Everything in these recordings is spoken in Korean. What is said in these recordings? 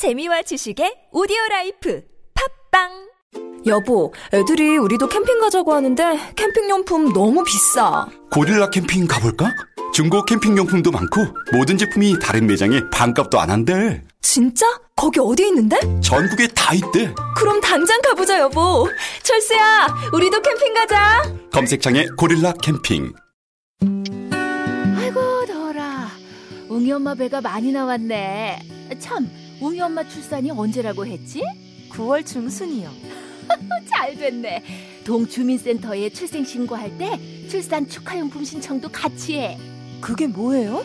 재미와 지식의 오디오 라이프 팟빵 여보, 애들이 우리도 캠핑 가자고 하는데 캠핑용품 너무 비싸. 고릴라 캠핑 가볼까? 중고 캠핑용품도 많고 모든 제품이 다른 매장에 반값도 안 한대. 진짜? 거기 어디 있는데? 전국에 다 있대. 그럼 당장 가보자, 여보. 철수야, 우리도 캠핑 가자. 검색창에 고릴라 캠핑. 아이고 더라 웅이 엄마 배가 많이 나왔네 참 웅이 엄마 출산이 언제라고 했지? 9월 중순이요. 잘 됐네 동주민센터에 출생 신고할 때 출산 축하용품 신청도 같이 해 그게 뭐예요?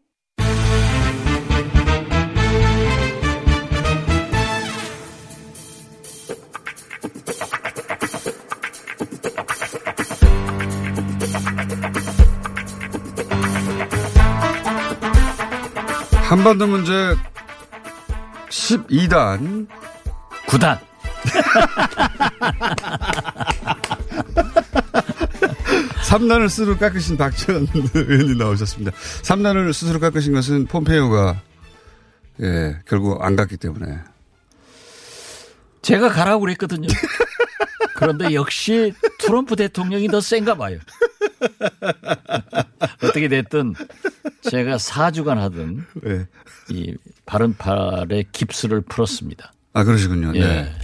한반도 문제 12단 9단. 3단을 스스로 깎으신 박지원 의원님 나오셨습니다. 3단을 스스로 깎으신 것은 폼페이오가 예, 결국 안 갔기 때문에 제가 가라고 그랬거든요. 그런데 역시 트럼프 대통령이 더 센가 봐요. 어떻게 됐든 제가 4주간 하던 예. 이 바른 팔에 깁스를 풀었습니다. 아 그러시군요. 예. 네.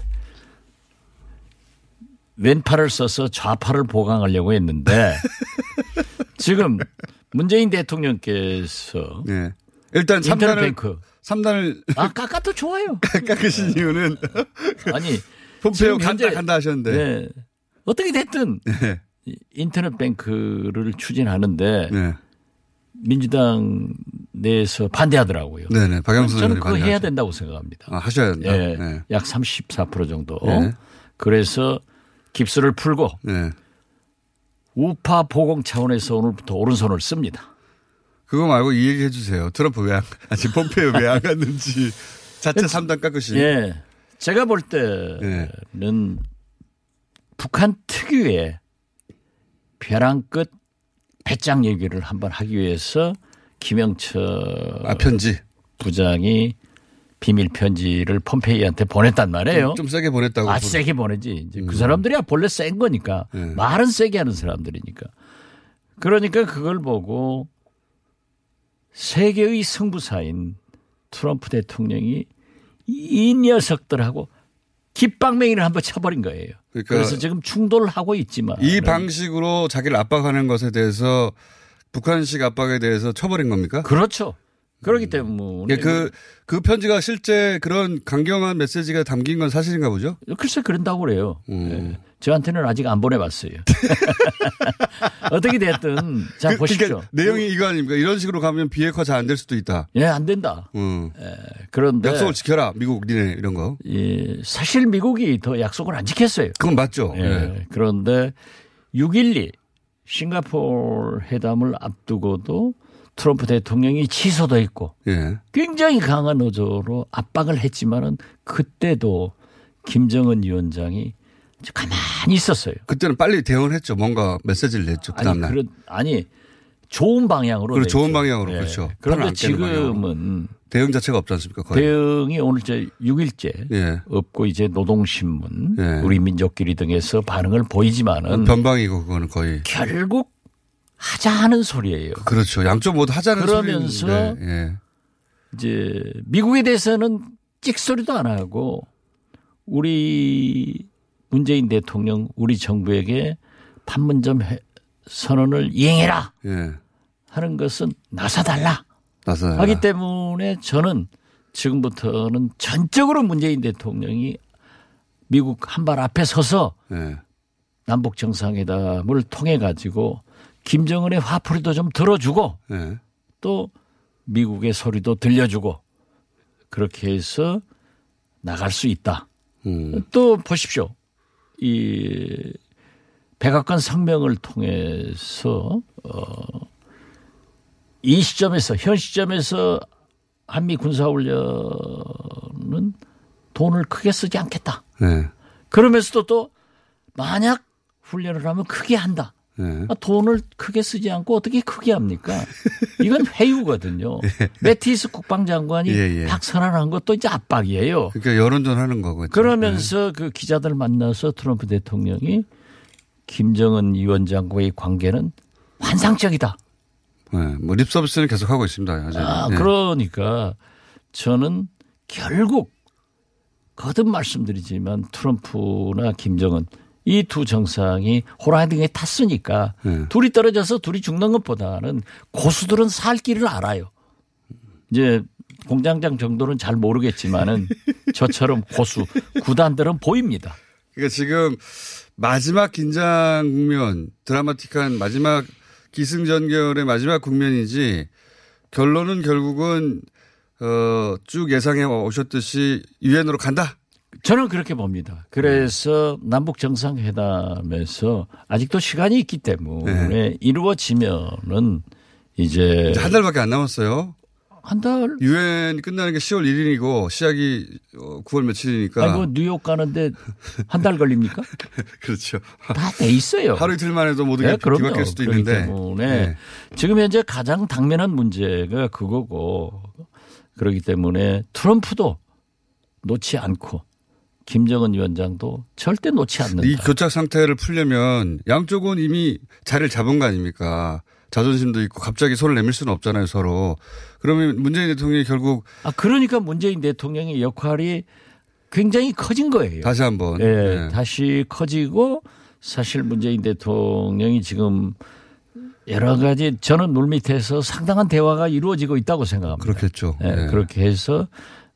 왼팔을 써서 좌팔을 보강하려고 했는데 지금 문재인 대통령께서 네. 일단 3단을 인터넷뱅크 3단을 아 깎아도 좋아요. 깎으신 이유는 아니 폼페이오 지금 간다 간다 하셨는데 네. 어떻게 됐든 네. 이 인터넷 뱅크를 추진하는데 네. 민주당 내에서 반대하더라고요. 네네 박영선 저는 그거 해야 반대하죠. 된다고 생각합니다. 아, 하셔야 된다. 예, 네. 약34% 정도. 네. 그래서 깁스를 풀고 네. 우파 보공 차원에서 오늘부터 오른손을 씁니다. 그거 말고 이 얘기 해주세요. 트럼프 왜 안, 아니 폼페이오 왜 안 갔는지 자체 3단 깎으신. 예. 제가 볼 때는 북한 특유의 벼랑 끝 배짱 얘기를 한번 하기 위해서 김영철 아 편지 부장이 비밀 편지를 폼페이한테 보냈단 말이에요. 좀, 좀 세게 보냈다고. 아주 세게 보내지. 이제 그 사람들이야 본래 센 거니까 네. 말은 세게 하는 사람들이니까. 그러니까 그걸 보고 세계의 승부사인 트럼프 대통령이 이 녀석들하고 깃방맹이를 한번 쳐버린 거예요. 그러니까 그래서 지금 충돌을 하고 있지만 이 방식으로 자기를 압박하는 것에 대해서 북한식 압박에 대해서 쳐버린 겁니까? 그렇죠. 그렇기 때문에 예, 그, 그 편지가 실제 그런 강경한 메시지가 담긴 건 사실인가 보죠? 글쎄 그런다고 그래요. 음. 예. 저한테는 아직 안 보내봤어요. 어떻게 됐든 자 그, 보십시오. 그러니까 내용이 이거 아닙니까? 이런 식으로 가면 비핵화 잘 안 될 수도 있다. 예, 안 된다. 음. 그런데 약속을 지켜라. 미국 니네 이런 거. 예, 사실 미국이 더 약속을 안 지켰어요. 그건 맞죠. 예, 예. 그런데 6.12 싱가포르 회담을 앞두고도 트럼프 대통령이 취소도 했고 예. 굉장히 강한 어조로 압박을 했지만은 그때도 김정은 위원장이 가만히 있었어요. 그때는 빨리 대응을 했죠. 뭔가 메시지를 냈죠. 그 아니, 다음날. 그런, 아니, 좋은 방향으로. 냈죠. 좋은 방향으로, 예. 그렇죠. 그런데 방향으로. 지금은 대응 자체가 없지 않습니까? 거의. 대응이 오늘 이제 6일째 예. 없고 이제 노동신문, 예. 우리 민족끼리 등에서 반응을 보이지만은 변방이고 그거는 거의. 결국 하자 하는 소리예요. 그렇죠. 양쪽 모두 하자는 그러면서 소리인데. 예. 이제 미국에 대해서는 찍소리도 안 하고 우리 문재인 대통령 우리 정부에게 판문점 해- 선언을 이행해라 예. 하는 것은 나서달라 나서 하기 때문에 저는 지금부터는 전적으로 문재인 대통령이 미국 한 발 앞에 서서 예. 남북 정상회담을 통해 가지고 김정은의 화풀이도 좀 들어주고 예. 또 미국의 소리도 들려주고 그렇게 해서 나갈 수 있다. 음. 또 보십시오. 이 백악관 성명을 통해서 어, 이 시점에서 현 시점에서 한미 군사 훈련은 돈을 크게 쓰지 않겠다. 예. 그러면서도 또 만약 훈련을 하면 크게 한다. 예. 아, 돈을 크게 쓰지 않고 어떻게 크게 합니까? 이건 회유거든요. 매티스 국방장관이 예, 예. 박선언한 것도 이제 압박이에요. 그러니까 여론전 하는 거고. 그러면서 그 기자들 만나서 트럼프 대통령이 김정은 위원장과의 관계는 환상적이다. 예. 뭐 립서비스는 계속 하고 있습니다. 여전히. 아, 예. 그러니까 저는 결국 거듭 말씀드리지만 트럼프나 김정은 이 두 정상이 호랑이 등에 탔으니까 예. 둘이 떨어져서 둘이 죽는 것보다는 고수들은 살 길을 알아요. 이제 공장장 정도는 잘 모르겠지만은 저처럼 고수 구단들은 보입니다. 그러니까 지금 마지막 긴장 국면, 드라마틱한 마지막 기승전결의 마지막 국면이지 결론은 결국은 어, 쭉 예상해 오셨듯이 유엔으로 간다. 저는 그렇게 봅니다. 그래서 남북 정상회담에서 아직도 시간이 있기 때문에 이루어지면은 이제 이제 한 달밖에 안 남았어요. 한 달. 유엔 끝나는 게 10월 1일이고 시작이 어, 9월 며칠이니까. 아니 뭐 뉴욕 가는데 한 달 걸립니까? 그렇죠. 다 돼 있어요. 하루 이틀만 해도 모든 게 네. 뒤바뀔 수도 있는데. 때문에 네. 지금 현재 가장 당면한 문제가 그거고 그렇기 때문에 트럼프도 놓지 않고 김정은 위원장도 절대 놓지 않는다. 이 교착 상태를 풀려면 양쪽은 이미 자리를 잡은 거 아닙니까? 자존심도 있고 갑자기 손을 내밀 수는 없잖아요, 서로. 그러면 문재인 대통령이 결국 아 그러니까 문재인 대통령의 역할이 굉장히 커진 거예요. 다시 한번. 예, 네. 다시 커지고 사실 문재인 대통령이 지금 여러 가지 저는 물밑에서 상당한 대화가 이루어지고 있다고 생각합니다. 그렇겠죠. 예, 네. 그렇게 해서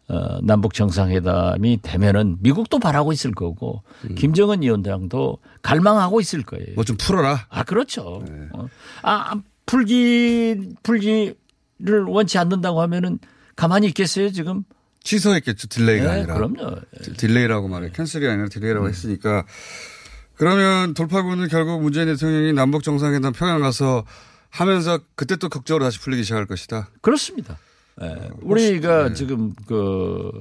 어, 남북 정상회담이 되면은 미국도 바라고 있을 거고 김정은 위원장도 갈망하고 있을 거예요. 음. 뭐좀 풀어라. 아 그렇죠. 네. 어. 아 풀기 풀기를 원치 않는다고 하면은 가만히 있겠어요 지금? 취소했겠죠. delay가 네, 아니라. 그럼요. 디- delay라고 말해. cancel이 아니라 delay라고 했으니까. 그러면 돌파구는 결국 문재인 대통령이 남북 정상회담 평양 가서 하면서 그때 또 극적으로 다시 풀리기 시작할 것이다. 그렇습니다. 예, 우리가 네. 지금 그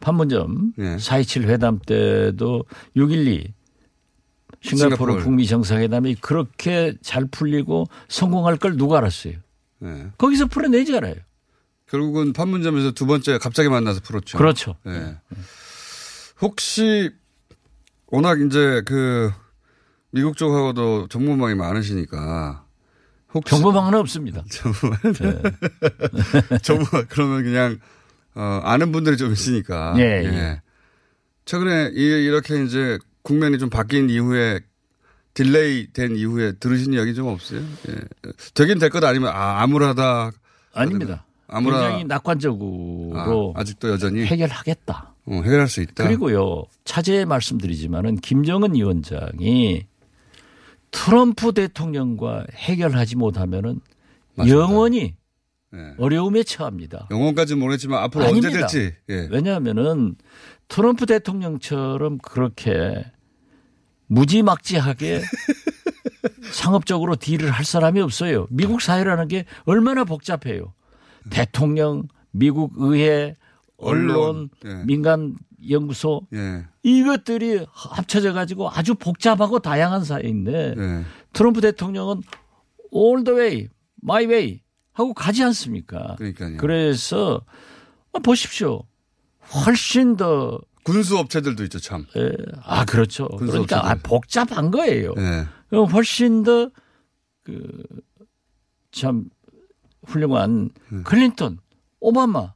판문점 네. 4.27 회담 때도 6.12 싱가포르. 북미 정상회담이 그렇게 잘 풀리고 성공할 걸 누가 알았어요. 네. 거기서 풀어내잖아요. 결국은 판문점에서 두 번째 갑자기 만나서 풀었죠. 그렇죠. 네. 혹시 워낙 이제 그 미국 쪽하고도 정보망이 많으시니까 정보망은 없습니다. 정보망 네. 정보 그러면 그냥 어, 아는 분들이 좀 있으니까. 예, 예. 최근에 이- 이렇게 이제 국면이 좀 바뀐 이후에 delay 된 이후에 들으신 이야기 좀 없어요? 예. 되긴 될 것 아니면 아, 암울하다. 아닙니다. 아무나 굉장히 낙관적으로 아, 직도 여전히 해결하겠다. 어, 해결할 수 있다. 그리고요, 차제에 말씀드리지만은 김정은 위원장이 트럼프 대통령과 해결하지 못하면은 맞습니다. 영원히 예. 어려움에 처합니다. 영혼까지는 모르겠지만 앞으로 아닙니다. 언제 될지. 예. 왜냐하면은 트럼프 대통령처럼 그렇게 무지막지하게 상업적으로 딜을 할 사람이 없어요. 미국 사회라는 게 얼마나 복잡해요. 대통령, 미국 의회, 언론, 언론, 예. 민간 연구소 예. 이것들이 합쳐져 가지고 아주 복잡하고 다양한 사회인데 예. 트럼프 대통령은 all the way, my way 하고 가지 않습니까? 그러니까요. 그래서 아, 보십시오. 훨씬 더 군수 업체들도 있죠, 참. 예, 아 그렇죠. 그러니까 아. 복잡한 거예요. 예. 그럼 훨씬 더 그 참 훌륭한 음. 클린턴, 오바마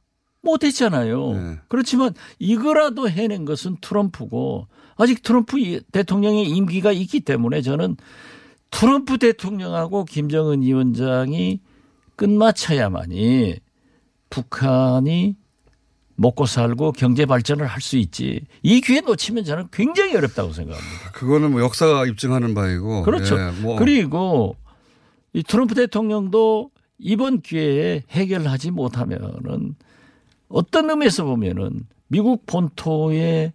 못했잖아요. 네. 그렇지만 이거라도 해낸 것은 트럼프고 아직 트럼프 이- 대통령의 임기가 있기 때문에 저는 트럼프 대통령하고 김정은 위원장이 끝마쳐야만이 북한이 먹고 살고 경제 발전을 할 수 있지. 이 기회 놓치면 저는 굉장히 어렵다고 생각합니다. 그거는 뭐 역사가 입증하는 바이고. 그렇죠. 예, 뭐 그리고 이 트럼프 대통령도 이번 기회에 해결하지 못하면은 어떤 의미에서 보면은 미국 본토의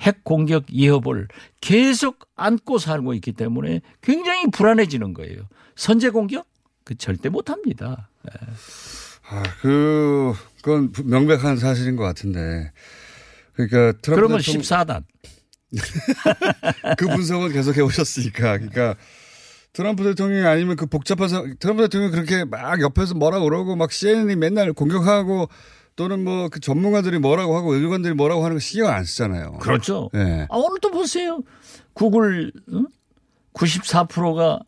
핵 공격 위협을 계속 안고 살고 있기 때문에 굉장히 불안해지는 거예요. 선제 공격? 그 절대 못 합니다. 아, 그, 그건 명백한 사실인 것 같은데. 그러니까 트럼프 그러면 대통령- 14단. 그 분석은 계속 해 오셨으니까. 그러니까 트럼프 대통령이 아니면 그 복잡한 상 트럼프 대통령이 그렇게 막 옆에서 뭐라 그러고 막 CNN이 맨날 공격하고 또는 뭐 그 전문가들이 뭐라고 하고 의관들이 뭐라고 하는 거 신경 안 쓰잖아요. 그렇죠. 예. 아, 오늘 또 보세요. 구글 94%가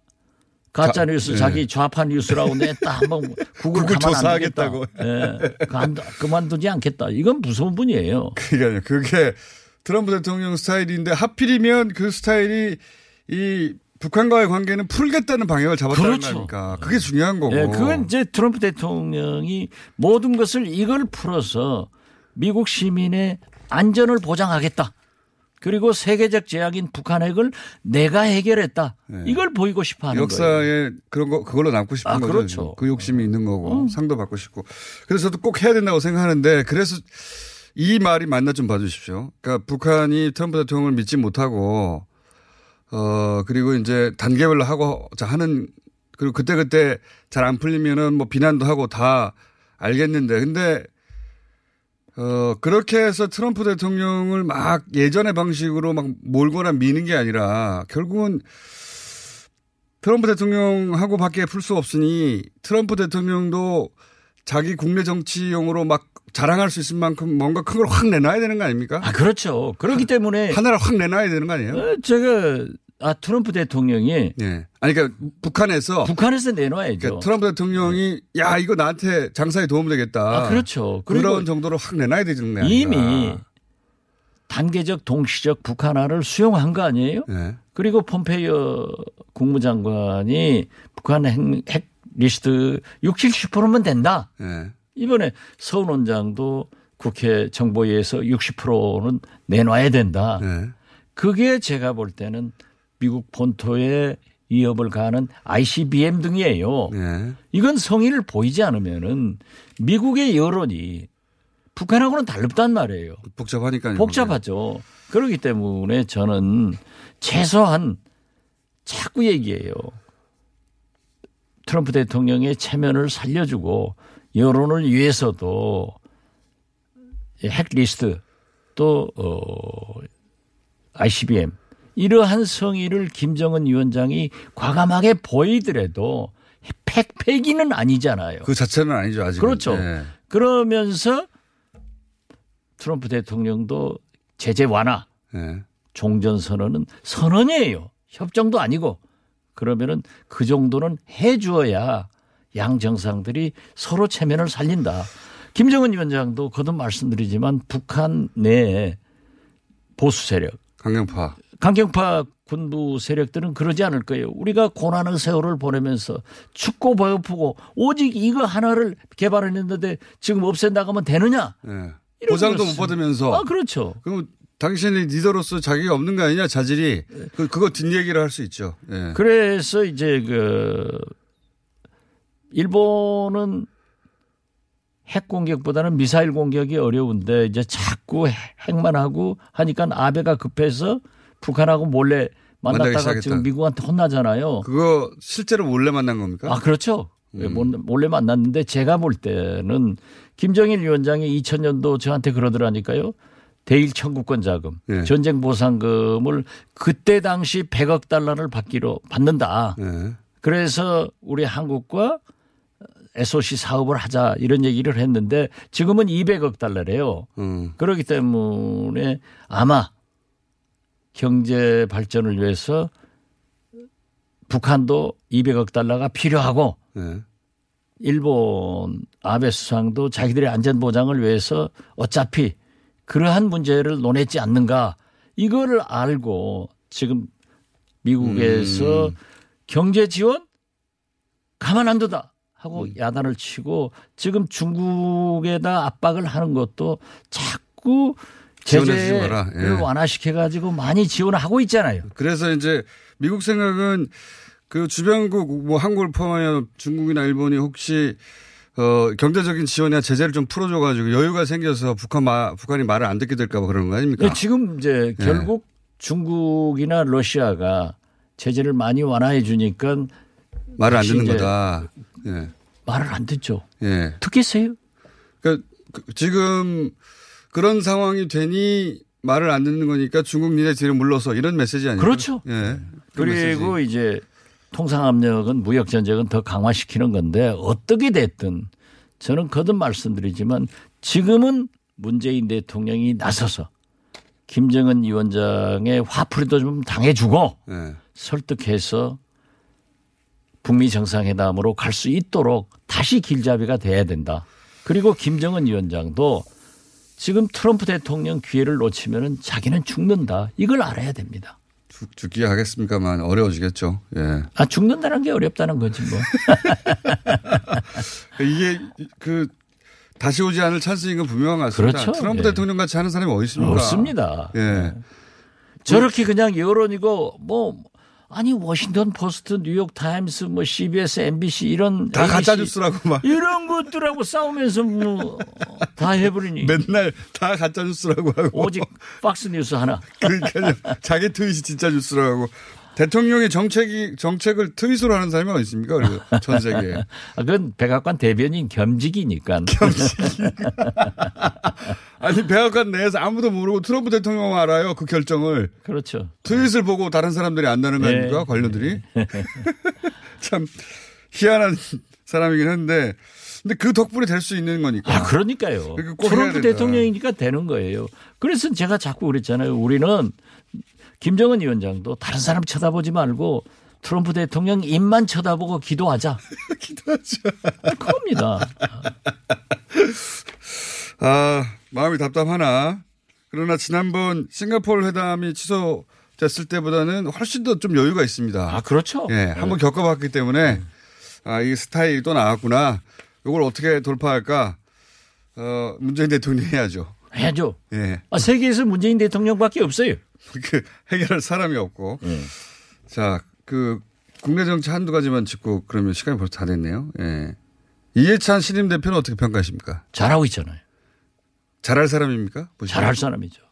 가짜 뉴스 자, 예. 자기 좌파 뉴스라고 냈다 한번 구글, 구글 조사하겠다고. 예. 간- 그만두지 않겠다. 이건 무서운 분이에요. 그러니까요. 그게 트럼프 대통령 스타일인데 하필이면 그 스타일이 이 북한과의 관계는 풀겠다는 방향을 잡았다는 그렇죠. 거니까 그게 중요한 거고. 예, 그건 이제 트럼프 대통령이 모든 것을 이걸 풀어서 미국 시민의 안전을 보장하겠다. 그리고 세계적 제약인 북한 핵을 내가 해결했다. 이걸 보이고 싶어 하는 거예요. 역사에 그런 거 그걸로 남고 싶은 아, 거죠. 그렇죠. 그 욕심이 있는 거고 상도 받고 싶고. 그래서 저도 꼭 해야 된다고 생각하는데 그래서 이 말이 맞나 좀 봐주십시오. 그러니까 북한이 트럼프 대통령을 믿지 못하고 어 그리고 이제 단계별로 하고 자 하는 그리고 그때 그때 잘 안 풀리면은 뭐 비난도 하고 다 알겠는데. 근데 어 그렇게 해서 트럼프 대통령을 막 예전의 방식으로 막 몰거나 미는 게 아니라 결국은 트럼프 대통령하고 밖에 풀 수 없으니 트럼프 대통령도 자기 국내 정치용으로 막 자랑할 수 있을 만큼 뭔가 큰 걸 확 내놔야 되는 거 아닙니까? 아, 그렇죠. 그렇기 때문에 하나를 확 내놔야 되는 거 아니에요? 어, 제가 아 트럼프 대통령이 예. 아니 그러니까 북한에서 북한에서 내놔야죠. 그러니까 트럼프 대통령이 야 이거 나한테 장사에 도움 되겠다. 아, 그렇죠. 그런 정도로 확 내놔야 되는 거 아니에요? 이미 단계적 동시적 북한화를 수용한 거 아니에요? 예. 그리고 폼페이오 국무장관이 북한 핵, 핵 리스트 60, 70%면 된다. 예. 이번에 서훈 원장도 국회 정보위에서 60%는 내놔야 된다. 예. 그게 제가 볼 때는 미국 본토에 위협을 가하는 ICBM 등이에요. 예. 이건 성의를 보이지 않으면은 미국의 여론이 북한하고는 다릅단 말이에요. 복잡하니까요. 복잡하죠. 그렇기 때문에 저는 최소한 자꾸 얘기해요. 트럼프 대통령의 체면을 살려주고 여론을 위해서도 핵 리스트 또 어, ICBM 이러한 성의를 김정은 위원장이 과감하게 보이더라도 팩폐기는 아니잖아요. 그 자체는 아니죠 아직. 그렇죠. 예. 그러면서 트럼프 대통령도 제재 완화, 예. 종전 선언은 선언이에요. 협정도 아니고 그러면은 그 정도는 해 주어야 양 정상들이 서로 체면을 살린다. 김정은 위원장도 거듭 말씀드리지만 북한 내 보수 세력, 강경파. 강경파 군부 세력들은 그러지 않을 거예요. 우리가 고난의 세월을 보내면서 춥고 배고프고 오직 이거 하나를 개발했는데 지금 없앤다고 하면 되느냐? 예. 이런 보장도 못 받으면서. 아, 그렇죠. 그럼 당신이 리더로서 자기가 없는 거 아니냐 자질이 그, 그거 뒷얘기를 할 수 있죠. 예. 그래서 이제 그 일본은 핵 공격보다는 미사일 공격이 어려운데 이제 자꾸 핵만 하고 하니까 아베가 급해서 북한하고 몰래 만났다가. 지금 미국한테 혼나잖아요. 그거 실제로 몰래 만난 겁니까? 아, 그렇죠. 예, 몰래- 몰래 만났는데 제가 볼 때는 김정일 위원장이 2000년도 저한테 그러더라니까요. 대일 청구권 자금, 예. 전쟁 보상금을 그때 당시 100억 달러를 받기로 받는다. 예. 그래서 우리 한국과 SOC 사업을 하자 이런 얘기를 했는데 지금은 200억 달러래요. 음. 그렇기 때문에 아마 경제 발전을 위해서 북한도 200억 달러가 필요하고 예. 일본 아베 수상도 자기들의 안전 보장을 위해서 어차피 그러한 문제를 논했지 않는가 이거를 알고 지금 미국에서 음. 경제 지원 가만 안 둔다 하고 음. 야단을 치고 지금 중국에다 압박을 하는 것도 자꾸 제재를. 예. 완화시켜 가지고 많이 지원을 하고 있잖아요. 그래서 이제 미국 생각은 그 주변국 뭐 한국을 포함하여 중국이나 일본이 혹시 어 경제적인 지원이나 제재를 좀 풀어줘 가지고 여유가 생겨서 북한 마, 북한이 말을 안 듣게 될까 봐 그러는 거 아닙니까? 네, 지금 이제 예. 결국 중국이나 러시아가 제재를 많이 완화해 주니까 말을 안 듣는 거다. 예. 말을 안 듣죠. 예. 듣겠어요? 그러니까 그- 지금 그런 상황이 되니 말을 안 듣는 거니까 중국 니네 뒤로 물러서 이런 메시지 아니에요? 그렇죠. 예. 그리고 메시지. 이제 통상 압력은 무역 전쟁은 더 강화시키는 건데 어떻게 됐든 저는 거듭 말씀드리지만 지금은 문재인 대통령이 나서서 김정은 위원장의 화풀이도 좀 당해주고 예. 설득해서 북미 정상회담으로 갈 수 있도록 다시 길잡이가 돼야 된다. 그리고 김정은 위원장도 지금 트럼프 대통령 기회를 놓치면은 자기는 죽는다. 이걸 알아야 됩니다. 죽, 죽기 하겠습니까만 어려워지겠죠. 예. 아 죽는다는 게 어렵다는 거지 뭐. 이게 그 다시 오지 않을 찬스인 건 분명한 것 같습니다. 그렇죠. 트럼프 예. 대통령 같이 하는 사람이 어디 있습니까? 없습니다. 예. 저렇게 그냥 여론이고 뭐 아니 워싱턴 포스트, 뉴욕 타임스, 뭐 CBS, NBC 이런 다 ABC 가짜 뉴스라고 막 이런 것들하고 싸우면서 뭐 다 해버리니 맨날 다 가짜 뉴스라고 하고 오직 박스 뉴스 하나. 그러니까요. 자기 트윗이 진짜 뉴스라고 하고 대통령의 정책이 정책을 트윗으로 하는 사람이 어디 있습니까? 전 세계에. 아, 그건 백악관 대변인 겸직이니까. 아니 백악관 내에서 아무도 모르고 트럼프 대통령만 알아요. 그 결정을. 그렇죠. 트윗을 보고 다른 사람들이 안다는 거 네. 아닙니까? 관료들이. 참 희한한 사람이긴 한데 근데 그 덕분에 될 수 있는 거니까. 아, 그러니까요. 그러니까 트럼프. 대통령이니까 되는 거예요. 그래서 제가 자꾸 그랬잖아요. 우리는 김정은 위원장도 다른 사람 쳐다보지 말고 트럼프 대통령 입만 쳐다보고 기도하자. 기도하자. 그겁니다. 아, 마음이 답답하나. 그러나 지난번 싱가포르 회담이 취소됐을 때보다는 훨씬 더 좀 여유가 있습니다. 아, 그렇죠. 예, 한번 겪어봤기 때문에 아, 이 스타일이 또 나왔구나. 이걸 어떻게 돌파할까? 어, 문재인 대통령이 해야죠. 해야죠. 예. 아, 세계에서 문재인 대통령밖에 없어요. 그 해결할 사람이 없고. 예. 자, 그 국내 정치 한두 가지만 짚고 그러면 시간이 벌써 다 됐네요. 예. 이해찬 신임 대표는 어떻게 평가하십니까? 잘하고 있잖아요. 잘할 사람입니까? 보시면? 잘할 사람이죠.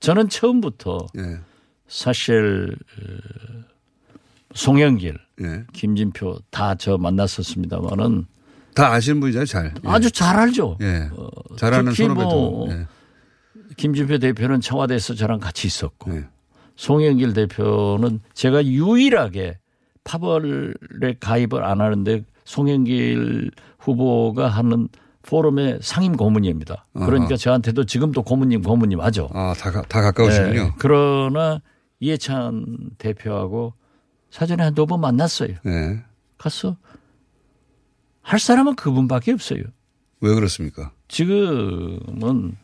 저는 처음부터 예. 사실 어, 송영길, 예. 김진표 다 저 만났었습니다마는 다 아시는 분이잖아요, 잘. 예. 아주 잘 알죠. 예. 어, 잘하는 특히. 뭐 예. 김진표 대표는 청와대에서 저랑 같이 있었고 예. 송영길 대표는 제가 유일하게 파벌에 가입을 안 하는데 송영길 후보가 하는 포럼의 상임 고문입니다. 그러니까 아하. 저한테도 지금도 고문님 고문님 하죠. 아, 다, 가- 다 가까우시군요. 네. 그러나 이해찬 대표하고 사전에 한두 번 만났어요. 네. 가서 할 사람은 그분밖에 없어요. 왜 그렇습니까? 지금은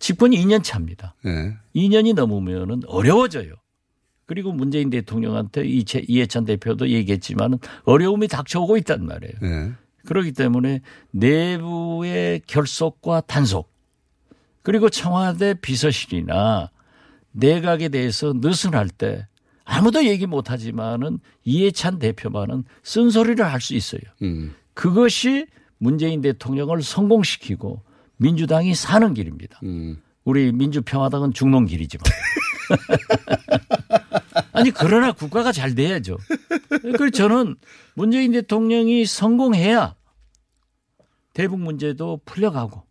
집권이 2년 차입니다. 네. 2년이 넘으면은 어려워져요. 그리고 문재인 대통령한테 이채- 이해찬 대표도 얘기했지만 어려움이 닥쳐오고 있단 말이에요. 네. 그렇기 때문에 내부의 결속과 단속 그리고 청와대 비서실이나 내각에 대해서 느슨할 때 아무도 얘기 못하지만은 이해찬 대표만은 쓴소리를 할 수 있어요. 음. 그것이 문재인 대통령을 성공시키고 민주당이 사는 길입니다. 음. 우리 민주평화당은 죽는 길이지만. 아니 그러나 국가가 잘 돼야죠. 그래서 저는 문재인 대통령이 성공해야 대북 문제도 풀려가고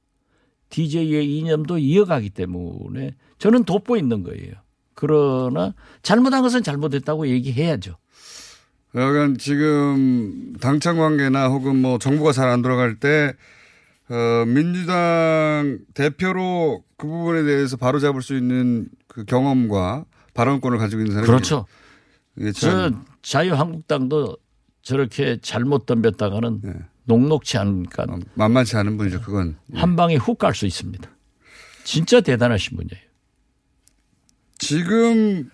DJ의 이념도 이어가기 때문에 저는 돕고 있는 거예요. 그러나 잘못한 것은 잘못했다고 얘기해야죠. 약간 지금 당청 관계나 혹은 뭐 정부가 잘 안 돌아갈 때 어, 민주당 대표로 그 부분에 대해서 바로 잡을 수 있는 그 경험과 발언권을 가지고 있는 사람이 그렇죠. 이게 저참 자유한국당도 저렇게 잘못 덤볐다가는 네. 녹록치 않으니까 어, 만만치 않은 분이죠. 그건 한 방에 훅 갈 수 있습니다. 진짜 대단하신 분이에요. 지금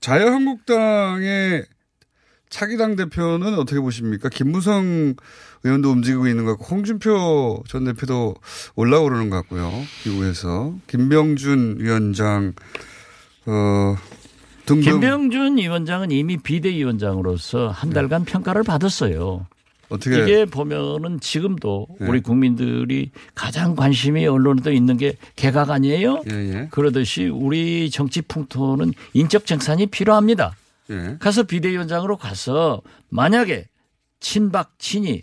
자유한국당의 차기당 대표는 어떻게 보십니까? 김무성 의원도 움직이고 있는 것 같고 홍준표 전 대표도 올라오르는 것 같고요. 미국에서 김병준 위원장 어 등등 김병준 위원장은 이미 비대위원장으로서 한 달간 평가를 받았어요. 어떻게 이게 보면은 지금도 네. 우리 국민들이 가장 관심이 언론에도 있는 게 개각 아니에요? 예, 예. 그러듯이 우리 정치 풍토는 인적 정산이 필요합니다. 예. 가서 비대위원장으로 가서 만약에 친박 친이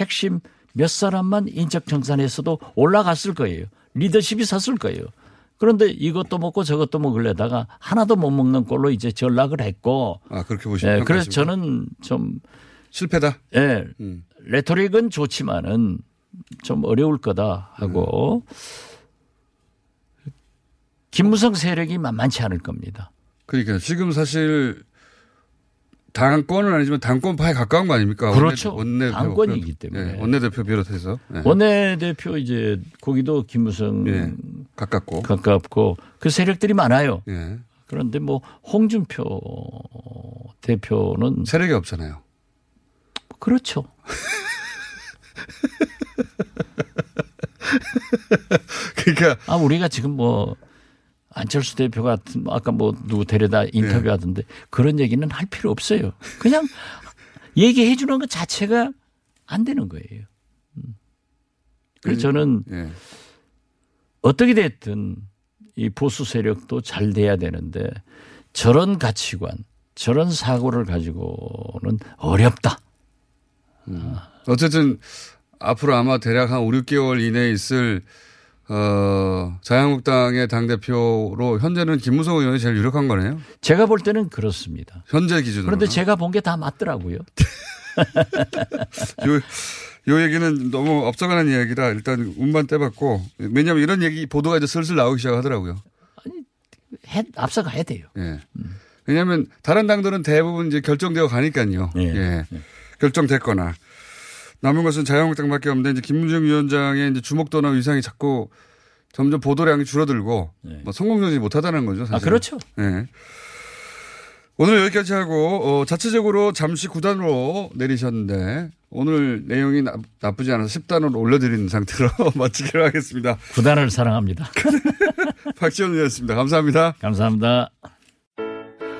핵심 몇 사람만 인적 정산에서도 올라갔을 거예요. 리더십이 섰을 거예요. 그런데 이것도 먹고 저것도 먹으려다가 하나도 못 먹는 꼴로 이제 전락을 했고. 아 그렇게 보시면 예, 그래서 저는 좀 실패다. 예, 음. 레토릭은 좋지만은 좀 어려울 거다 하고 김무성 세력이 만만치 않을 겁니다. 그러니까 지금 사실 당권은 아니지만 당권파에 가까운 거 아닙니까? 그렇죠. 원내, 당권이기 때문에. 예, 원내대표 비롯해서 예. 원내대표 이제 거기도 김무성 예, 가깝고 가깝고 그 세력들이 많아요. 예. 그런데 뭐 홍준표 대표는 세력이 없잖아요. 그렇죠. 그러니까 아 우리가 지금 뭐 안철수 대표 같은 아까 뭐 누구 데려다 인터뷰하던데 그런 얘기는 할 필요 없어요. 그냥 얘기해 주는 것 자체가 안 되는 거예요. 음. 그래서 저는 예. 어떻게 됐든 이 보수 세력도 잘 돼야 되는데 저런 가치관, 저런 사고를 가지고는 어렵다. 어쨌든 앞으로 아마 대략 한 5, 6개월 이내에 있을 어, 자유한국당의 당대표로 현재는 김무성 의원이 제일 유력한 거네요. 제가 볼 때는 그렇습니다. 현재 기준으로. 그런데 제가 본 게 다 맞더라고요. 요, 요 얘기는 너무 업적하는 이야기라 일단 운만 떼봤고 왜냐하면 이런 얘기 보도가 이제 슬슬 나오기 시작하더라고요. 해, 앞서가야 돼요. 예. 왜냐하면 다른 당들은 대부분 이제 결정되어 가니까요. 예. 예. 결정됐거나 남은 것은 자유한국당밖에 없는데 이제 김무정 위원장의 이제 주목도나 위상이 자꾸 점점 보도량이 줄어들고 뭐 성공적이지 못하다는 거죠. 사실. 아, 그렇죠. 예. 오늘 여기까지 하고 어, 자체적으로 잠시 9단으로 내리셨는데 오늘 내용이 나, 나쁘지 않아서 10단으로 올려드리는 상태로 마치기로 하겠습니다. 구단을 사랑합니다. 박지원 의원이었습니다. 감사합니다. 감사합니다.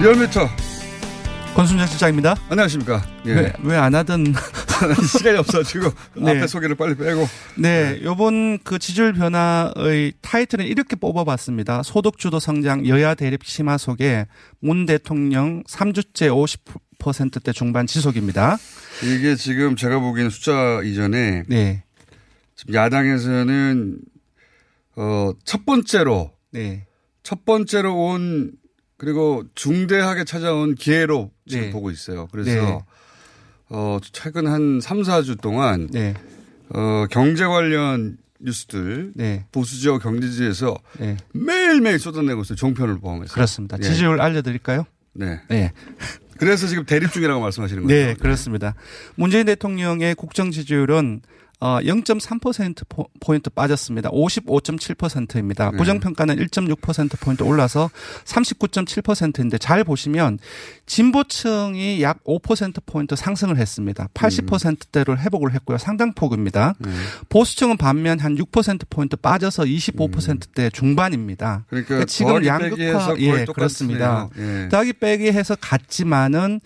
리얼미터 권순정 실장입니다. 안녕하십니까. 예. 왜, 왜안 하던. 시간이 없어지고 네. 앞에 소개를 빨리 빼고. 네, 요번 그 지지율 변화의 타이틀은 이렇게 뽑아봤습니다. 소득주도 성장 여야 대립 심화 속에 문 대통령 3주째 50%대 중반 지속입니다. 이게 지금 제가 보기에는 숫자 이전에 네. 지금 야당에서는 어, 첫 번째로 네. 첫 번째로 온 그리고 중대하게 찾아온 기회로 지금 네. 보고 있어요. 그래서 네. 어 최근 한 3, 4주 동안 네. 어 경제 관련 뉴스들 네. 보수 지역 경제지에서 네. 매일매일 쏟아내고 있어요. 종편을 포함해서. 그렇습니다. 예. 지지율 알려드릴까요? 네. 네. 그래서 지금 대립 중이라고 말씀하시는 거죠. 네, 그렇습니다. 문재인 대통령의 국정 지지율은 어, 0.3% 포- 포인트 빠졌습니다. 55.7%입니다. 네. 부정평가는 1.6% 포인트 올라서 39.7%인데 잘 보시면 진보층이 약 5% 포인트 상승을 했습니다. 80%대를 회복을 했고요. 상당폭입니다. 네. 보수층은 반면 한 6% 포인트 빠져서 25%대 중반입니다. 그러니까 지금 빼기 해서 양극화 예. 그렇습니다. 예. 더하기 빼기 해서 같지만은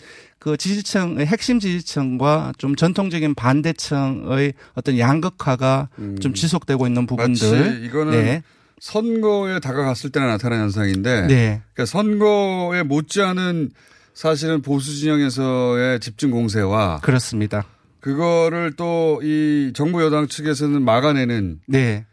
그 지지층의 핵심 지지층과 좀 전통적인 반대층의 어떤 양극화가 좀 지속되고 있는 부분들. 음. 이거는 네. 선거에 다가갔을 때나 나타나는 현상인데 네. 그러니까 선거에 못지않은 사실은 보수 진영에서의 집중 공세와 그렇습니다. 그거를 또 이 정부 여당 측에서는 막아내는 네.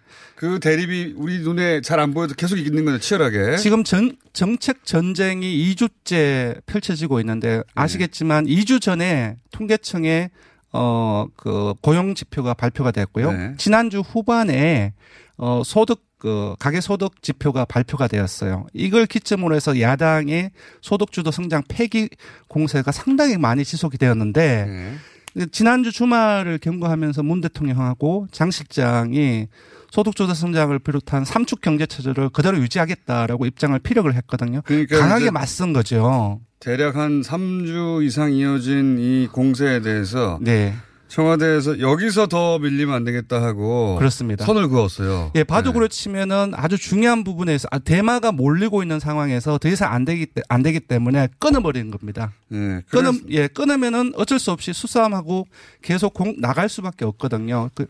그 대립이 우리 눈에 잘 안 보여도 계속 있는 거죠 치열하게. 지금 전, 정책 전쟁이 2주째 펼쳐지고 있는데 아시겠지만 2주 전에 통계청에 어, 그 고용 지표가 발표가 됐고요. 네. 지난주 후반에 어, 소득 그 가계 소득 지표가 발표가 되었어요. 이걸 기점으로 해서 야당의 소득 주도 성장 폐기 공세가 상당히 많이 지속이 되었는데 네. 지난주 주말을 경고하면서 문 대통령하고 장 실장이 소득주도 성장을 비롯한 삼축 경제 체제를 그대로 유지하겠다라고 입장을 피력을 했거든요. 그러니까 강하게 맞선 거죠. 대략 한 3주 이상 이어진 이 공세에 대해서 네. 청와대에서 여기서 더 밀리면 안 되겠다 하고 그렇습니다. 선을 그었어요. 예, 바둑으로 치면은 아주 중요한 부분에서 아, 대마가 몰리고 있는 상황에서 더 이상 안 되기 때- 안 되기 때문에 끊어버리는 겁니다. 네. 끊음 예 끊으면은 어쩔 수 없이 수싸움하고 계속 공 나갈 수밖에 없거든요. 그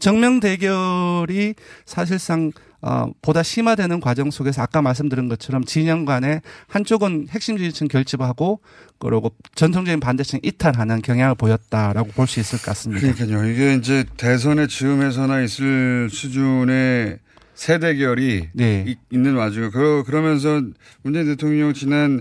정명 대결이 사실상 어, 보다 심화되는 과정 속에서 아까 말씀드린 것처럼 진영 간에 한쪽은 핵심 지지층 결집하고 그리고 전통적인 반대층 이탈하는 경향을 보였다라고 볼 수 있을 것 같습니다. 그러니까요. 이게 이제 대선의 즈음에서나 있을 수준의 세대결이 네. 이- 있는 와중에 그, 그러면서 문재인 대통령 지난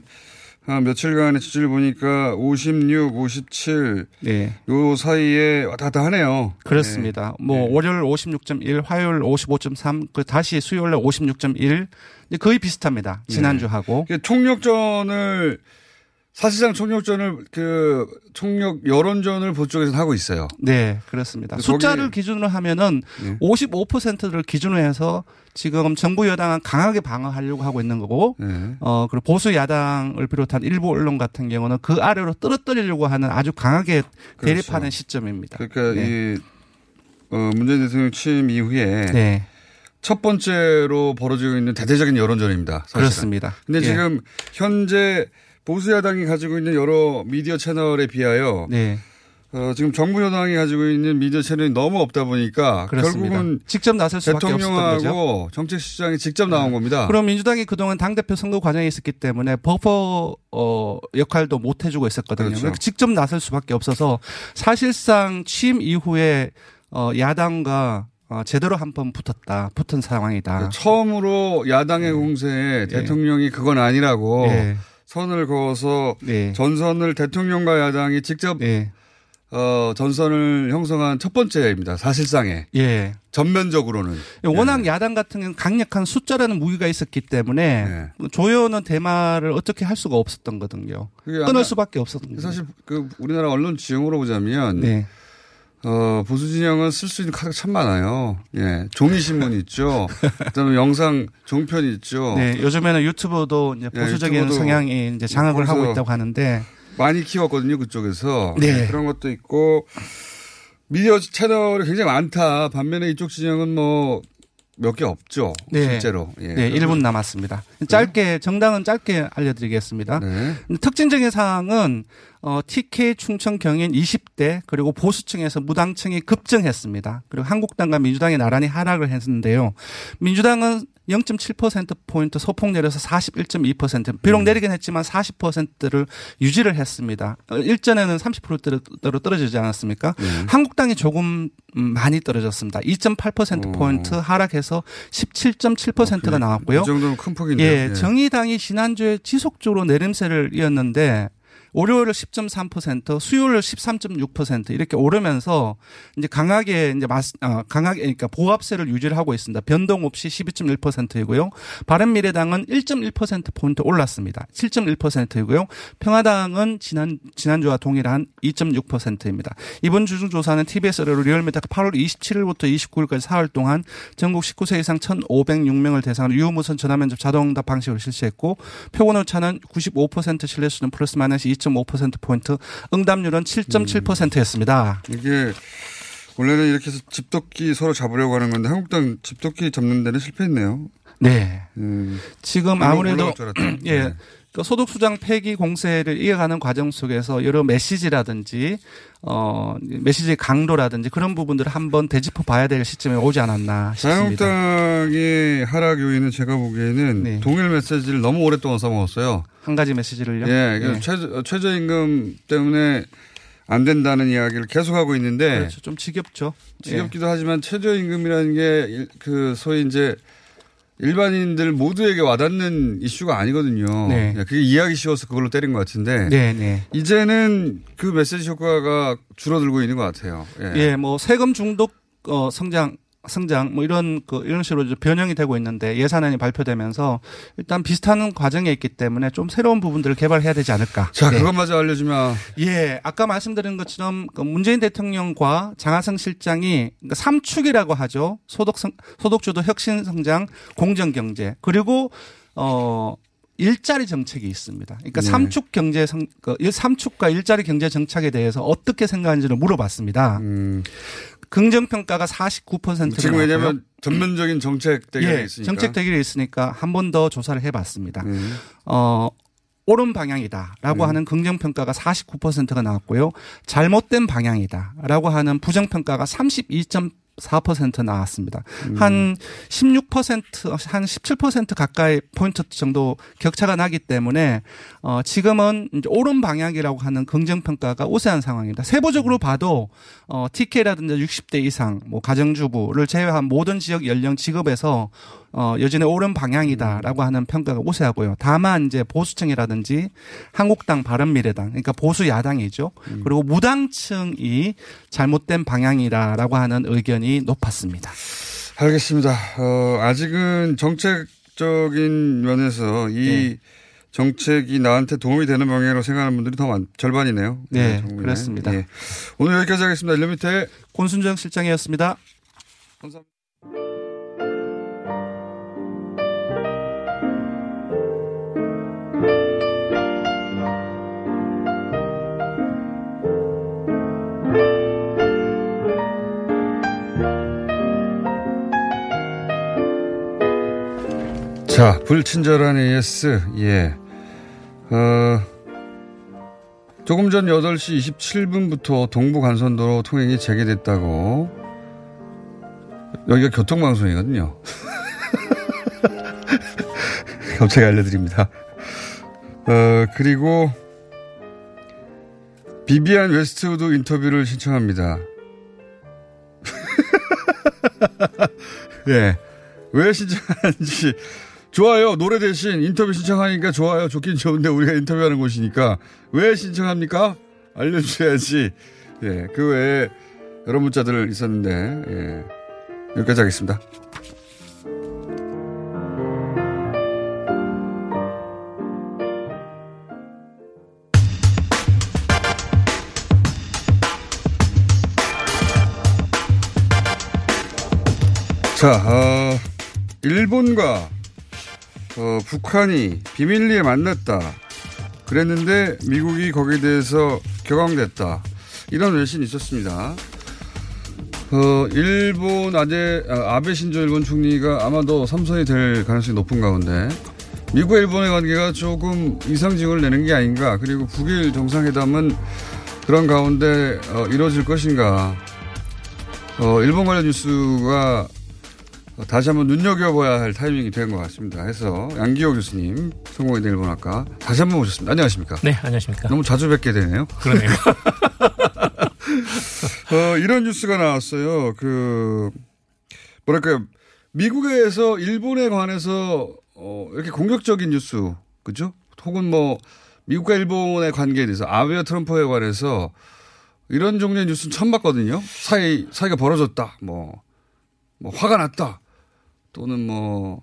한 며칠간의 지지를 보니까 56, 57, 네. 요 사이에 왔다 갔다 하네요. 그렇습니다. 뭐 월요일 56.1, 화요일 55.3, 그 다시 수요일에 56.1 이제 거의 비슷합니다. 지난주하고. 네. 총력전을 사실상 총력전을 그 총력 여론전을 보쪽에서 하고 있어요. 네, 그렇습니다. 숫자를 기준으로 하면은 네. 55%를 기준으로 해서 지금 정부 여당은 강하게 방어하려고 하고 있는 거고, 네. 어, 그리고 보수 야당을 비롯한 일부 언론 같은 경우는 그 아래로 떨어뜨리려고 하는 아주 강하게 대립하는 시점입니다. 그렇죠. 그러니까 네. 이 어, 문재인 대통령 취임 이후에 네. 첫 번째로 벌어지고 있는 대대적인 여론전입니다. 사실은. 그렇습니다. 근데 예. 지금 현재 보수 야당이 가지고 있는 여러 미디어 채널에 비하여 네. 어, 지금 정부 여당이 가지고 있는 미디어 채널이 너무 없다 보니까 그렇습니다. 결국은 직접 나설 수밖에 없었던 거죠. 대통령하고 정책 시장이 직접 나온 겁니다. 그럼 민주당이 그동안 당 대표 선거 과정에 있었기 때문에 버퍼 어, 역할도 못 해주고 있었거든요. 그렇죠. 그러니까 직접 나설 수밖에 없어서 사실상 취임 이후에 어, 야당과 어, 제대로 한 번 붙었다, 붙은 상황이다. 처음으로 야당의 공세에 대통령이 그건 아니라고 네. 선을 그어서 네. 전선을 대통령과 야당이 직접 어, 전선을 형성한 첫 번째입니다. 사실상에 예. 전면적으로는 워낙 야당 같은 경우는 강력한 숫자라는 무기가 있었기 때문에 조여는 대마를 어떻게 할 수가 없었던 거거든요. 그게 끊을 수밖에 없었던 거죠. 사실 그 우리나라 언론 지형으로 보자면 네. 어, 보수 진영은 쓸 수 있는 카드가 참 많아요. 예. 종이 신문 있죠. 그다음에 영상 종편 있죠. 네, 요즘에는 유튜브도 이제 예, 보수적인 유튜브도 성향이 이제 장악을 하고 있다고 하는데 많이 키웠거든요, 그쪽에서. 네. 그런 것도 있고 미디어 채널이 굉장히 많다. 반면에 이쪽 진영은 뭐 몇 개 없죠. 실제로. 예. 네, 1분 남았습니다. 짧게 정당은 짧게 알려드리겠습니다. 네. 특징적인 사항은 어, TK 충청 경인 20대 그리고 보수층에서 무당층이 급증했습니다. 그리고 한국당과 민주당이 나란히 하락을 했는데요. 민주당은 0.7%포인트 소폭 내려서 41.2% 비록 내리긴 했지만 40%를 유지를 했습니다. 어, 일전에는 30%대로 떨어지지 않았습니까? 한국당이 조금 음, 많이 떨어졌습니다. 2.8%포인트 하락해서 17.7%가 나왔고요. 이 정도면 큰 폭인데. 예, 정의당이 지난주에 지속적으로 내림세를 이었는데 월요일을 10.3%, 수요일을 13.6% 이렇게 오르면서 이제 강하게 이제 마스, 어, 강하게 그러니까 보합세를 유지를 하고 있습니다. 변동 없이 12.1%이고요. 바른미래당은 1.1% 포인트 올랐습니다. 7.1%이고요. 평화당은 지난 지난주와 동일한 2.6%입니다. 이번 주중 조사는 TBS 의뢰로 리얼미터가 8월 27일부터 29일까지 사흘 동안 전국 19세 이상 1,506명을 대상으로 유무선 전화면접 자동응답 방식으로 실시했고 표본 오차는 95% 신뢰 수준 플러스 마이너스 2.5%포인트, 응답률은 7.7%였습니다. 이게 원래는 이렇게 해서 집도끼 서로 잡으려고 하는 건데 한국당 집도끼 잡는 데는 실패했네요. 네. 음. 지금 아무래도 올라 예. 네. 그 소득수장 폐기 공세를 이어가는 과정 속에서 여러 메시지라든지 어 메시지의 강도라든지 그런 부분들을 한번 되짚어 봐야 될 시점에 오지 않았나 싶습니다. 자유한국당의 하락 요인은 제가 보기에는 네. 동일 메시지를 너무 오랫동안 써먹었어요. 한 가지 메시지를요. 예, 그 예. 최저, 최저임금 때문에 안 된다는 이야기를 계속하고 있는데 그렇죠. 좀 지겹죠. 지겹기도 하지만 최저임금이라는 게 그 소위 이제 일반인들 모두에게 와닿는 이슈가 아니거든요. 네. 예, 그게 이해하기 쉬워서 그걸로 때린 것 같은데 네, 네. 이제는 그 메시지 효과가 줄어들고 있는 것 같아요. 예. 예, 뭐 세금 중독 어 성장 성장 뭐 이런 그 이런 식으로 변형이 되고 있는데 예산안이 발표되면서 일단 비슷한 과정에 있기 때문에 좀 새로운 부분들을 개발해야 되지 않을까. 자, 네. 그것마저 알려주면 예, 아까 말씀드린 것처럼 그 문재인 대통령과 장하성 실장이 그러니까 삼축이라고 하죠. 소득 성, 소득주도 혁신 성장, 공정 경제 그리고 어 일자리 정책이 있습니다. 그러니까 네. 삼축 경제 성, 그 일- 삼축과 일자리 경제 정책에 대해서 어떻게 생각하는지를 물어봤습니다. 긍정 평가가 49%가 음. 지금 왜냐하면 전면적인 정책 대결이 예, 있으니까. 정책 대결이 있으니까 한 번 더 조사를 해봤습니다. 음. 어, 옳은 방향이다라고 음. 하는 긍정 평가가 49%가 나왔고요. 잘못된 방향이다라고 하는 부정 평가가 32.4% 나왔습니다. 음. 한 16%, 한 17% 가까이 포인트 정도 격차가 나기 때문에 어 지금은 이제 옳은 방향이라고 하는 긍정 평가가 우세한 상황입니다. 세부적으로 봐도 어 TK라든지 60대 이상 뭐 가정주부를 제외한 모든 지역 연령 직업에서 어, 여전히 옳은 방향이다라고 하는 평가가 우세하고요. 다만 이제 보수층이라든지 한국당 바른미래당, 그러니까 보수 야당이죠. 그리고 무당층이 잘못된 방향이다라고 하는 의견이 높았습니다. 알겠습니다. 어, 아직은 정책적인 면에서 이 네. 정책이 나한테 도움이 되는 방향으로 생각하는 분들이 더 많, 절반이네요. 네, 정부에. 그렇습니다. 예. 오늘 여기까지 하겠습니다. 일리미터의 권순정 실장이었습니다. 감사합니다. 자, 불친절한 AS, 예. 어, 조금 전 8시 27분부터 동부 간선도로 통행이 재개됐다고. 여기가 교통방송이거든요. 갑자기 알려드립니다. 어, 그리고 비비안 웨스트우드 인터뷰를 신청합니다. 예. 왜 신청하는지. 좋아요. 노래 대신 인터뷰 신청하니까 좋아요. 좋긴 좋은데 우리가 인터뷰하는 곳이니까 왜 신청합니까? 알려주셔야지. 예. 그 외에 여러 문자들 있었는데, 예. 여기까지 하겠습니다. 자, 어, 일본과 어, 북한이 비밀리에 만났다. 그랬는데 미국이 거기에 대해서 격앙됐다. 이런 외신이 있었습니다. 어, 일본 아재, 아, 아베 신조 일본 총리가 아마도 삼선이 될 가능성이 높은 가운데 미국과 일본의 관계가 조금 이상징을 내는 게 아닌가. 그리고 북일 정상회담은 그런 가운데 어, 이루어질 것인가. 어, 일본 관련 뉴스가 다시 한번 눈여겨봐야 할 타이밍이 된 것 같습니다. 해서 양기호 교수님, 성공회대 일본학과 다시 한번 모셨습니다. 안녕하십니까? 네, 안녕하십니까? 너무 자주 뵙게 되네요. 그러네요. 어, 이런 뉴스가 나왔어요. 그, 뭐랄까요. 미국에서 일본에 관해서 어, 이렇게 공격적인 뉴스, 그죠? 혹은 뭐, 미국과 일본의 관계에 대해서 아베와 트럼프에 관해서 이런 종류의 뉴스는 처음 봤거든요. 사이, 사이가 벌어졌다. 뭐, 뭐, 화가 났다. 또는 뭐,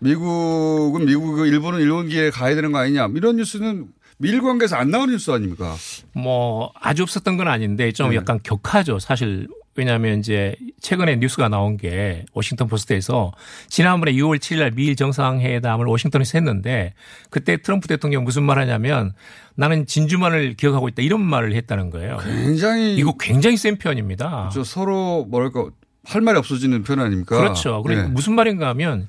미국은 미국, 일본은 일본 기에 가야 되는 거 아니냐. 이런 뉴스는 미일 관계에서 안 나오는 뉴스 아닙니까? 뭐 아주 없었던 건 아닌데 좀 네. 약간 격하죠. 사실 왜냐하면 이제 최근에 뉴스가 나온 게 워싱턴 포스트에서 지난번에 6월 7일 날 미일 정상회담을 워싱턴에서 했는데 그때 트럼프 대통령 무슨 말 하냐면 나는 진주만을 기억하고 있다 이런 말을 했다는 거예요. 굉장히 이거 굉장히 센 표현입니다. 저 서로 뭐랄까 할 말이 없어지는 표현 아닙니까? 그렇죠. 그리고 네. 무슨 말인가 하면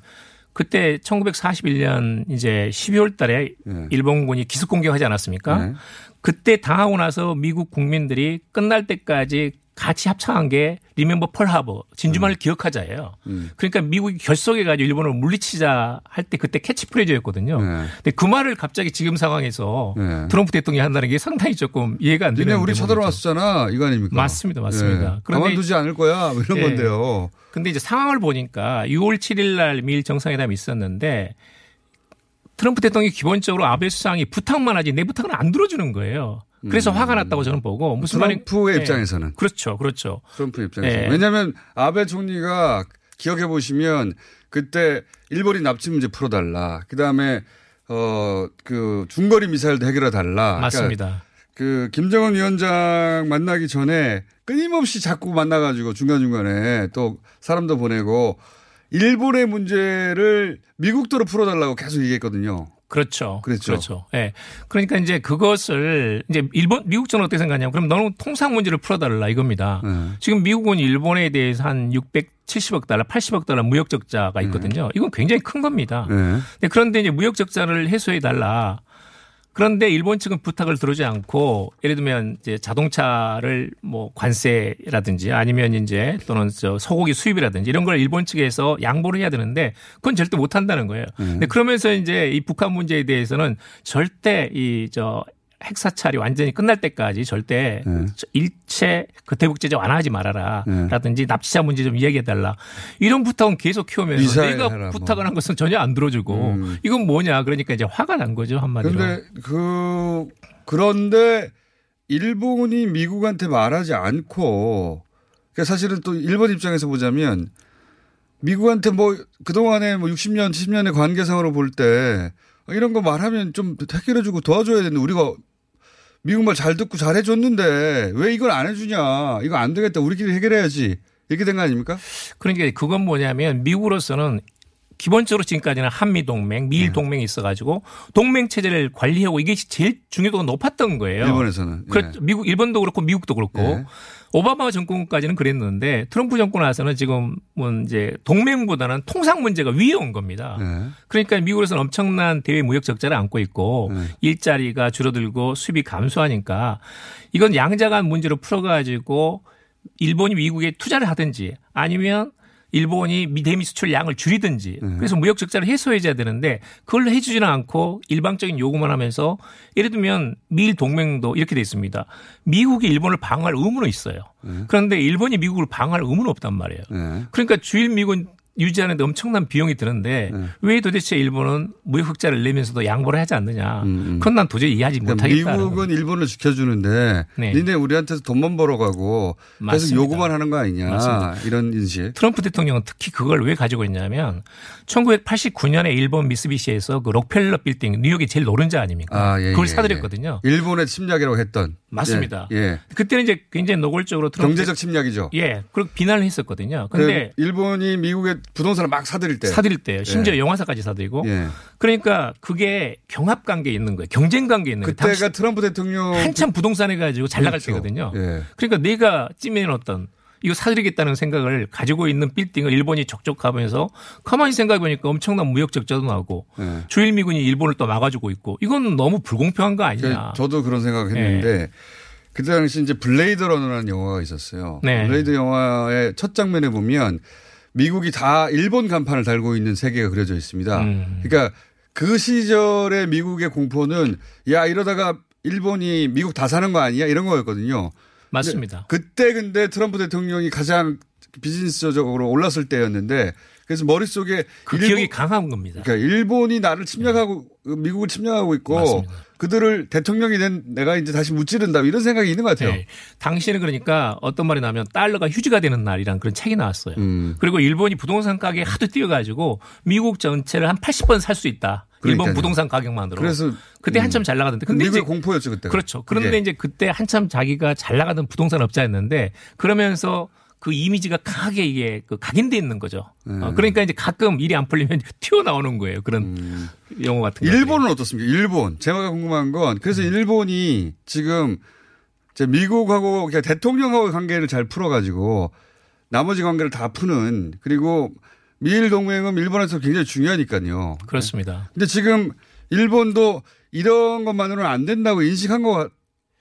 그때 1941년 이제 12월 달에 일본군이 기습 공격하지 않았습니까? 네. 그때 당하고 나서 미국 국민들이 끝날 때까지 같이 합창한 게 Remember Pearl Harbor 진주만을 기억하자예요. 음. 그러니까 미국이 결속해 가지고 일본을 물리치자 할 때 그때 캐치프레이즈였거든요. 근데 그 말을 갑자기 지금 상황에서 네. 트럼프 대통령이 한다는 게 상당히 조금 이해가 안 되는 우리 대목이죠. 쳐들어왔었잖아. 이거 아닙니까? 맞습니다. 맞습니다. 예. 그런데 가만두지 않을 거야. 뭐 이런 예. 건데요. 근데 이제 상황을 보니까 6월 7일 날 미일 정상회담이 있었는데 트럼프 대통령이 기본적으로 아베 수상이 부탁만 하지 내 부탁은 안 들어주는 거예요. 그래서 화가 났다고 저는 보고 무슨 말인 음. 트럼프의 예. 입장에서는. 그렇죠, 그렇죠. 트럼프 입장에서. 예. 왜냐하면 아베 총리가 기억해 보시면 그때 일본이 납치 문제 풀어달라. 그 다음에 어 그 중거리 미사일도 해결해 달라. 맞습니다. 그 김정은 위원장 만나기 전에 끊임없이 자꾸 만나가지고 중간중간에 또 사람도 보내고 일본의 문제를 미국도로 풀어달라고 계속 얘기했거든요. 그렇죠. 그랬죠. 그렇죠. 예. 그러니까 이제 그것을 이제 일본 미국 정은 어떻게 생각하냐면 그럼 너는 통상 문제를 풀어달라 이겁니다. 네. 지금 미국은 일본에 대해서 한 670억 달러, 80억 달러 무역 적자가 있거든요. 이건 굉장히 큰 겁니다. 네. 그런데 이제 무역 적자를 해소해 달라. 그런데 일본 측은 부탁을 들어오지 않고 예를 들면 이제 자동차를 뭐 관세라든지 아니면 이제 또는 저 소고기 수입이라든지 이런 걸 일본 측에서 양보를 해야 되는데 그건 절대 못 한다는 거예요. 근데 그러면서 이제 이 북한 문제에 대해서는 절대 이 저 핵사찰이 완전히 끝날 때까지 절대 일체 그 대북제재 완화하지 말아라. 네. 라든지 납치자 문제 좀 이야기해 달라. 이런 부탁은 계속 키우면서 내가 해라, 뭐. 부탁을 한 것은 전혀 안 들어주고 이건 뭐냐. 그러니까 이제 화가 난 거죠. 한마디로. 그런데 그 그런데 일본이 미국한테 말하지 않고 그러니까 사실은 또 일본 입장에서 보자면 미국한테 뭐 그동안에 뭐 60년, 70년의 관계상으로 볼 때 이런 거 말하면 좀 해결해주고 도와줘야 되는데 우리가 미국 말 잘 듣고 잘 해줬는데 왜 이걸 안 해주냐. 이거 안 되겠다. 우리끼리 해결해야지. 이렇게 된 거 아닙니까? 그러니까 그건 뭐냐면 미국으로서는 기본적으로 지금까지는 한미 동맹, 미일 네. 동맹이 있어가지고 동맹 체제를 관리하고 이게 제일 중요도가 높았던 거예요. 일본에서는. 예. 그렇죠. 미국 일본도 그렇고 미국도 그렇고 예. 오바마 정권까지는 그랬는데 트럼프 정권 와서는 지금 뭐 이제 동맹보다는 통상 문제가 위에 온 겁니다. 네. 그러니까 미국에서는 엄청난 대외 무역 적자를 안고 있고 일자리가 줄어들고 수입이 감소하니까 이건 양자간 문제로 풀어가지고 일본이 미국에 투자를 하든지 아니면 일본이 미 대미 수출 양을 줄이든지 그래서 무역 적자를 해소해줘야 되는데 그걸 해주지는 않고 일방적인 요구만 하면서 예를 들면 미일 동맹도 이렇게 돼 있습니다. 미국이 일본을 방어할 의무는 있어요. 그런데 일본이 미국을 방어할 의무는 없단 말이에요. 네. 그러니까 주일 미군 유지하는데 엄청난 비용이 드는데 왜 도대체 일본은 무역 흑자를 내면서도 양보를 하지 않느냐. 그건 난 도저히 이해하지 그러니까 못하겠다. 미국은 일본을 지켜주는데 네. 니네 우리한테서 돈만 벌어가고 맞습니다. 요구만 하는 거 아니냐 맞습니다. 이런 인식. 트럼프 대통령은 특히 그걸 왜 가지고 있냐면 1989년에 일본 미쓰비시에서 그 록펠러 빌딩 뉴욕의 제일 노른자 아닙니까? 아, 예, 그걸 예, 사들였거든요. 예. 일본의 침략이라고 했던. 맞습니다. 예. 예. 그때는 이제 굉장히 노골적으로 트럼프 경제적 침략이죠. 예, 그리고 비난을 했었거든요. 근데 그 일본이 미국의 부동산을 막 사들일 때. 사들일 때요. 심지어 예. 영화사까지 사들이고. 예. 그러니까 그게 경합 관계에 있는 거예요. 경쟁 관계에 있는 거예요. 그때가 트럼프 대통령 한참 부동산 해가지고 잘 나갈 그렇죠. 때거든요. 예. 그러니까 내가 찜해놓 어떤 이거 사드리겠다는 생각을 가지고 있는 빌딩을 일본이 족족 사면서 가만히 생각해 보니까 엄청난 무역 적자도 나고 예. 주일 미군이 일본을 또 막아주고 있고 이건 너무 불공평한 거 아니냐. 그러니까 저도 그런 생각했는데 그 당시 이제 블레이드 러너라는 영화가 있었어요. 네. 블레이드 영화의 첫 장면에 보면 미국이 다 일본 간판을 달고 있는 세계가 그려져 있습니다. 음. 그러니까 그 시절의 미국의 공포는 야 이러다가 일본이 미국 다 사는 거 아니야 이런 거였거든요. 맞습니다. 그때 근데 트럼프 대통령이 가장 비즈니스적으로 올랐을 때였는데 그래서 머릿속에 그 기억이 강한 겁니다. 그러니까 일본이 나를 침략하고 미국을 침략하고 있고 맞습니다. 그들을 대통령이 된 내가 이제 다시 무찌른다 이런 생각이 있는 것 같아요. 네. 당시에는 그러니까 어떤 말이 나면 달러가 휴지가 되는 날이란 그런 책이 나왔어요. 음. 그리고 일본이 부동산 가격이 하도 뛰어가지고 미국 전체를 한 80번 살 수 있다. 일본 그러니까요. 부동산 가격만으로. 그래서 그때 음. 한참 잘 나가던데. 근데 미국의 이제 공포였죠 그때. 그렇죠. 그런데 이제 그때 한참 자기가 잘 나가던 부동산 업자였는데 그러면서 그 이미지가 강하게 이게 그 각인돼 있는 거죠. 음. 어, 그러니까 이제 가끔 일이 안 풀리면 튀어나오는 거예요. 그런 용어 같은 거. 일본은 어떻습니까? 일본. 제가 궁금한 건 그래서 일본이 지금 이제 미국하고 대통령하고 관계를 잘 풀어가지고 나머지 관계를 다 푸는 그리고 미일 동맹은 일본에서 굉장히 중요하니까요. 그렇습니다. 근데 지금 일본도 이런 것만으로는 안 된다고 인식한 것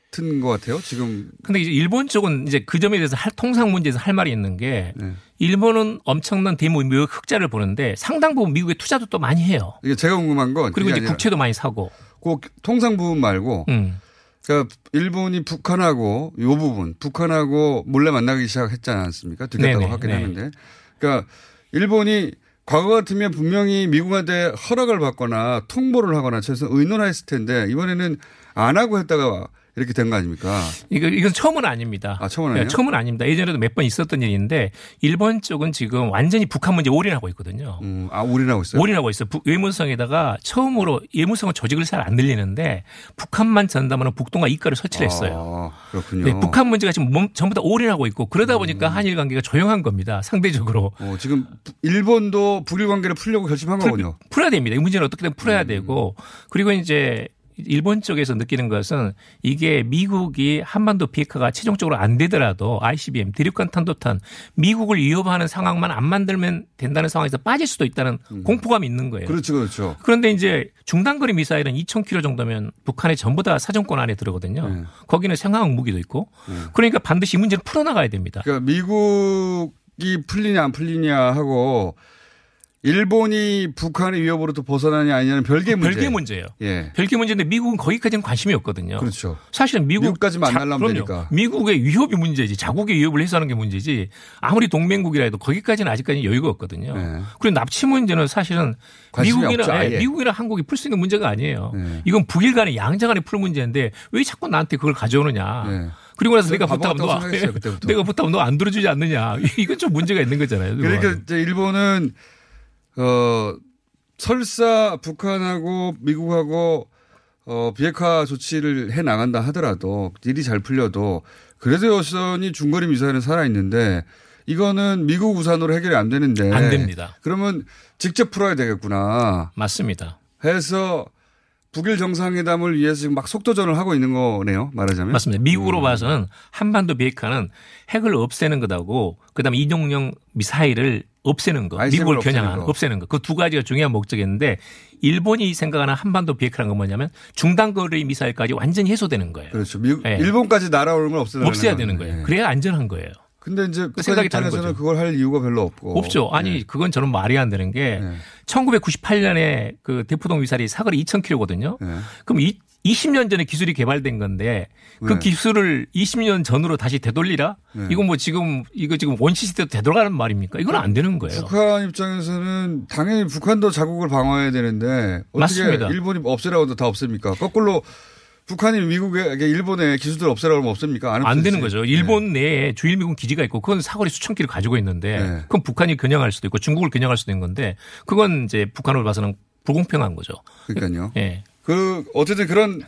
같은 것 같아요. 지금 근데 이제 일본 쪽은 이제 그 점에 대해서 할, 통상 문제에서 할 말이 있는 게 네. 일본은 엄청난 대무 미국 흑자를 보는데 상당 부분 미국의 투자도 또 많이 해요. 이게 제가 궁금한 건 그리고 이제 국채도 많이 사고. 그 통상 부분 말고 음. 그러니까 일본이 북한하고 요 부분 북한하고 몰래 만나기 시작했지 않았습니까? 들켰다고 네네, 하긴 네. 하는데 그러니까 일본이 과거 같으면 분명히 미국한테 허락을 받거나 통보를 하거나 최소 의논했을 텐데 이번에는 안 하고 했다가 이렇게 된 거 아닙니까? 이거 이건 처음은 아닙니다. 아, 처음은 아니에요? 네, 처음은 아닙니다. 예전에도 몇 번 있었던 일인데 일본 쪽은 지금 완전히 북한 문제에 올인하고 있거든요. 아, 올인하고 있어요? 올인하고 있어요. 북- 외무성에다가 처음으로 외무성은 조직을 잘 안 늘리는데 북한만 전담하는 북동아 이과를 설치를 했어요. 아, 그렇군요. 네, 북한 문제가 지금 몸- 전부 다 올인하고 있고 그러다 보니까 한일 관계가 조용한 겁니다. 상대적으로. 어, 지금 일본도 북일 관계를 풀려고 결심한 풀- 거군요. 풀어야 됩니다. 이 문제는 어떻게든 음. 풀어야 되고 그리고 이제 일본 쪽에서 느끼는 것은 이게 미국이 한반도 비핵화가 최종적으로 안 되더라도 ICBM 대륙간 탄도탄 미국을 위협하는 상황만 안 만들면 된다는 상황에서 빠질 수도 있다는 공포감이 있는 거예요. 음. 그렇죠, 그렇죠. 그런데 이제 중단거리 미사일은 2,000km 정도면 북한의 전부 다 사정권 안에 들어거든요. 네. 거기는 생화학 무기도 있고 그러니까 반드시 이 문제를 풀어나가야 됩니다. 그러니까 미국이 풀리냐 안 풀리냐 하고 일본이 북한의 위협으로부터 벗어나냐 아니냐는 별개의 문제. 별개 문제예요. 예. 별개 문제인데 미국은 거기까지는 관심이 없거든요. 그렇죠. 사실은 미국 자- 날라면. 되니까. 미국의 위협이 문제지 자국의 위협을 해소하는 게 문제지 아무리 동맹국이라 해도 거기까지는 아직까지 여유가 없거든요. 그리고 납치 문제는 사실은 미국이나. 예, 미국이나 한국이 풀 수 있는 문제가 아니에요. 네. 이건 북일 간의 양자 간의 풀 문제인데 왜 자꾸 나한테 그걸 가져오느냐. 네. 그리고 나서 내가 부탁하면 너, 생각했어요. 내가 부탁하면 너 안 들어주지 않느냐. 이건 좀 문제가 있는 거잖아요. 그러니까 일본은 어 설사 북한하고 미국하고 어 비핵화 조치를 해 나간다 하더라도 일이 잘 풀려도 그래도 여전히 중거리 미사일은 살아 있는데 이거는 미국 우산으로 해결이 안 되는데 안 됩니다. 그러면 직접 풀어야 되겠구나. 맞습니다. 해서 북일 정상회담을 위해서 지금 막 속도전을 하고 있는 거네요. 말하자면. 맞습니다. 미국으로 봐서는 한반도 비핵화는 핵을 없애는 것하고 그다음에 이동용 미사일을 없애는 거, 미국을 거. 없애는 거. 그 두 가지가 중요한 목적이었는데 일본이 생각하는 한반도 비핵화라는 건 뭐냐면 중단거리 미사일까지 완전히 해소되는 거예요. 그렇죠. 미국, 예. 일본까지 날아오는 걸 없애야 없애야 되는 거예요. 그래야 안전한 거예요. 근데 이제 그 생각이 다른 거죠. 그걸 할 이유가 별로 없고. 없죠. 아니 그건 저는 말이 안 되는 게 1998년에 그 대포동 미사일이 사거리 2,000km거든요. 그럼 이, 20년 전에 기술이 개발된 건데 그 네. 기술을 20년 전으로 다시 되돌리라? 네. 이건 뭐 지금 이거 지금 원시 시대로 되돌아가는 말입니까? 이건 안 되는 거예요. 북한 입장에서는 당연히 북한도 자국을 방어해야 되는데 어떻게 맞습니다. 일본이 없애라고 해도 다 없앱니까? 거꾸로 북한이 미국에게 일본의 기술들 없애라고 하면 없습니까? 안, 안 되는. 거죠. 일본 내에 주일미군 기지가 있고 그건 사거리 수천 킬로 가지고 있는데 네. 그건 북한이 겨냥할 수도 있고 중국을 겨냥할 수도 있는 건데 그건 이제 북한으로 봐서는 불공평한 거죠. 그러니까요. 예. 그 어쨌든 그런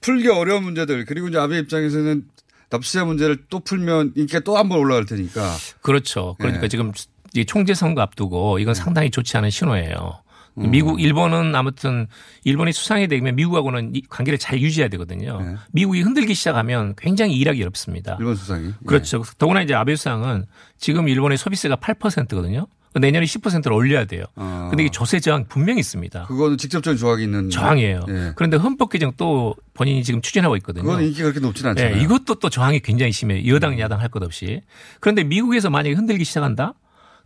풀기 어려운 문제들 그리고 이제 아베 입장에서는 납치자 문제를 또 풀면 인기가 또 한 번 올라갈 테니까. 그렇죠. 그러니까 네. 지금 이 총재 선거 앞두고 이건 상당히 좋지 않은 신호예요. 미국, 일본은 아무튼 일본이 수상이 되면 미국하고는 이 관계를 잘 유지해야 되거든요. 미국이 흔들기 시작하면 굉장히 일하기 어렵습니다. 일본 수상이. 그렇죠. 더구나 이제 아베 수상은 지금 일본의 소비세가 8%거든요. 내년에 10%를 올려야 돼요. 근데 이게 조세 저항 분명히 있습니다. 그거는 직접적인 조항이 있는. 저항이에요. 예. 그런데 헌법 개정 또 본인이 지금 추진하고 있거든요. 그건 인기가 그렇게 높진 않잖아요. 네, 이것도 또 저항이 굉장히 심해요. 여당, 야당 할 것 없이. 그런데 미국에서 만약에 흔들기 시작한다?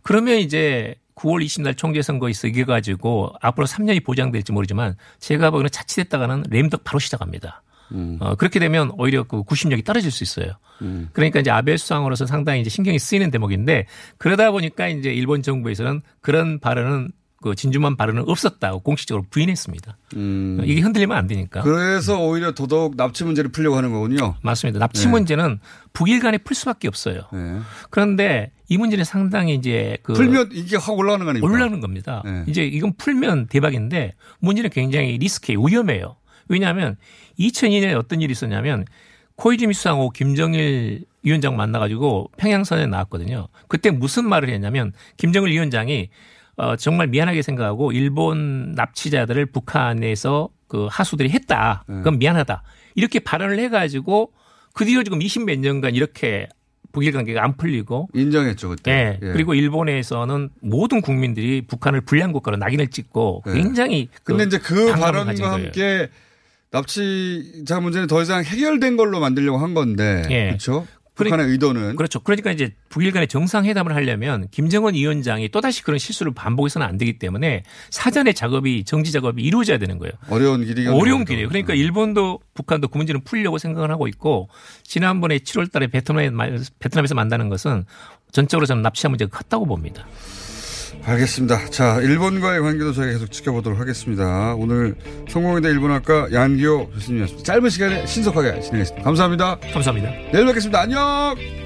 그러면 이제 9월 20일 총재 선거 있어 이겨 가지고 앞으로 3년이 보장될지 모르지만 제가 보기에는 자칫했다가는 램덕 바로 시작합니다. 음. 어, 그렇게 되면 오히려 그 구심력이 떨어질 수 있어요. 음. 그러니까 이제 아베 수상으로서 상당히 이제 신경이 쓰이는 대목인데 그러다 보니까 이제 일본 정부에서는 그런 발언은 그 진주만 발언은 없었다고 공식적으로 부인했습니다. 음. 이게 흔들리면 안 되니까. 그래서 오히려 더더욱 납치 문제를 풀려고 하는 거군요. 맞습니다. 납치 네. 문제는 북일 간에 풀 수밖에 없어요. 그런데 이 문제는 상당히 이제 그 풀면 이게 확 올라가는 거 아닙니까? 올라가는 겁니다. 네. 이제 이건 풀면 대박인데 문제는 굉장히 risky해 위험해요. 왜냐하면 2002년에 어떤 일이 있었냐면 코이즈미 수상하고 김정일 위원장 만나가지고 평양선언 나왔거든요. 그때 무슨 말을 했냐면 김정일 위원장이 어, 정말 미안하게 생각하고 일본 납치자들을 북한에서 그 하수들이 했다. 그건 미안하다. 이렇게 발언을 해가지고 그 뒤로 지금 20 몇 년간 이렇게 북일 관계가 안 풀리고 인정했죠 그때. 네. 예. 그리고 일본에서는 모든 국민들이 북한을 불량 국가로 낙인을 찍고 네. 굉장히 근데 이제 그 발언과 거예요. 납치자 문제는 더 이상 해결된 걸로 만들려고 한 건데. 예. 그렇죠? 그러니- 북한의 의도는. 그렇죠. 그러니까 이제 북일 간의 정상회담을 하려면 김정은 위원장이 또다시 그런 실수를 반복해서는 안 되기 때문에 사전에 작업이 정지 작업이 이루어져야 되는 거예요. 어려운 길이가. 어려운 길이에요. 그러니까 일본도 북한도 그 문제는 풀려고 생각을 하고 있고 지난번에 7월 달에 베트남에, 베트남에서 만나는 것은 전적으로 저는 납치자 문제가 컸다고 봅니다. 알겠습니다. 자, 일본과의 관계도 저희가 계속 지켜보도록 하겠습니다. 오늘 성공회대 일본학과 양기호 교수님이었습니다. 짧은 시간에 신속하게 진행했습니다. 감사합니다. 감사합니다. 내일 뵙겠습니다. 안녕!